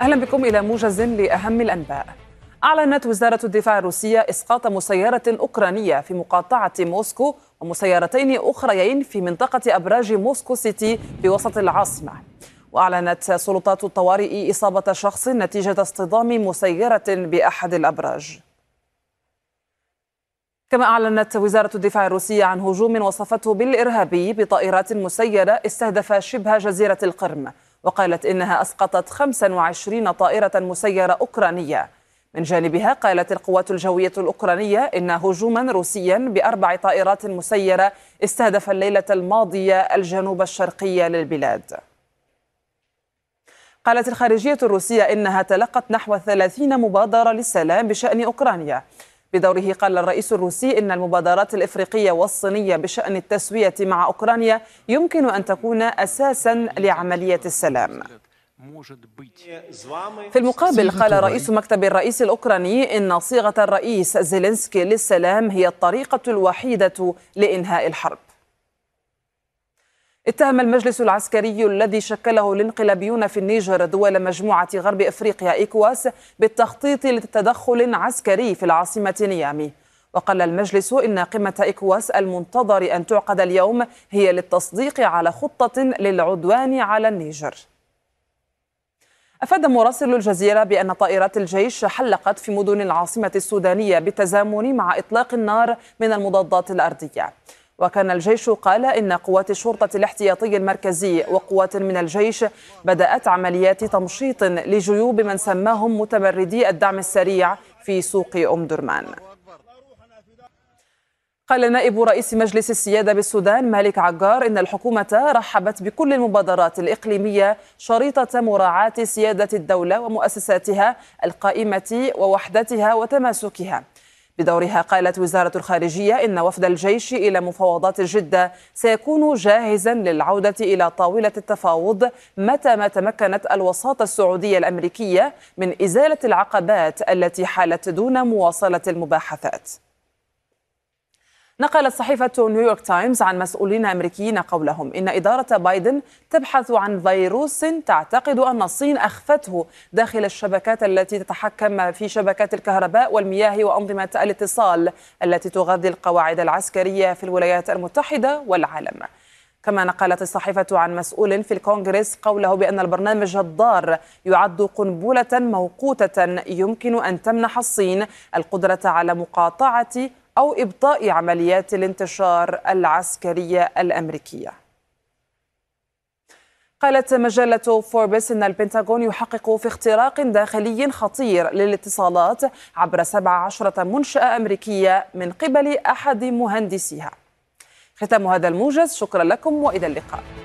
أهلا بكم إلى موجز لأهم الأنباء. أعلنت وزارة الدفاع الروسية إسقاط مسيرة أوكرانية في مقاطعة موسكو ومسيرتين أخريين في منطقة أبراج موسكو سيتي بوسط العاصمة. وأعلنت سلطات الطوارئ إصابة شخص نتيجة اصطدام مسيرة بأحد الأبراج. كما أعلنت وزارة الدفاع الروسية عن هجوم وصفته بالإرهابي بطائرات مسيرة استهدف شبه جزيرة القرم. وقالت إنها أسقطت 25 طائرة مسيرة أوكرانية. من جانبها قالت القوات الجوية الأوكرانية إن هجوما روسيا بأربع طائرات مسيرة استهدف الليلة الماضية الجنوب الشرقي للبلاد. قالت الخارجية الروسية إنها تلقت نحو 30 مبادرة للسلام بشأن أوكرانيا. بدوره قال الرئيس الروسي إن المبادرات الإفريقية والصينية بشأن التسوية مع أوكرانيا يمكن أن تكون أساسا لعملية السلام. في المقابل قال رئيس مكتب الرئيس الأوكراني إن صيغة الرئيس زيلينسكي للسلام هي الطريقة الوحيدة لإنهاء الحرب. اتهم المجلس العسكري الذي شكله الانقلابيون في النيجر دول مجموعة غرب إفريقيا ايكواس بالتخطيط لتدخل عسكري في العاصمة نيامي. وقال المجلس إن قمة ايكواس المنتظر أن تعقد اليوم هي للتصديق على خطة للعدوان على النيجر. أفاد مراسل الجزيرة بأن طائرات الجيش حلقت في مدن العاصمة السودانية بالتزامن مع إطلاق النار من المضادات الأرضية. وكان الجيش قال إن قوات الشرطة الاحتياطي المركزي وقوات من الجيش بدأت عمليات تمشيط لجيوب من سماهم متمردي الدعم السريع في سوق أم درمان. قال نائب رئيس مجلس السيادة بالسودان مالك عقار إن الحكومة رحبت بكل المبادرات الإقليمية شريطة مراعاة سيادة الدولة ومؤسساتها القائمة ووحدتها وتماسكها. بدورها قالت وزارة الخارجية إن وفد الجيش إلى مفاوضات جدة سيكون جاهزا للعودة إلى طاولة التفاوض متى ما تمكنت الوساطة السعودية الأمريكية من إزالة العقبات التي حالت دون مواصلة المباحثات. نقلت صحيفة نيويورك تايمز عن مسؤولين أمريكيين قولهم إن إدارة بايدن تبحث عن فيروس تعتقد أن الصين أخفته داخل الشبكات التي تتحكم في شبكات الكهرباء والمياه وأنظمة الاتصال التي تغذي القواعد العسكرية في الولايات المتحدة والعالم. كما نقلت الصحيفة عن مسؤول في الكونغرس قوله بأن البرنامج الضار يعد قنبلة موقوتة يمكن أن تمنح الصين القدرة على مقاطعة أو إبطاء عمليات الانتشار العسكرية الأمريكية. قالت مجلة فوربس أن البنتاغون يحقق في اختراق داخلي خطير للاتصالات عبر 17 منشأة أمريكية من قبل أحد مهندسيها. ختام هذا الموجز شكرا لكم وإلى اللقاء.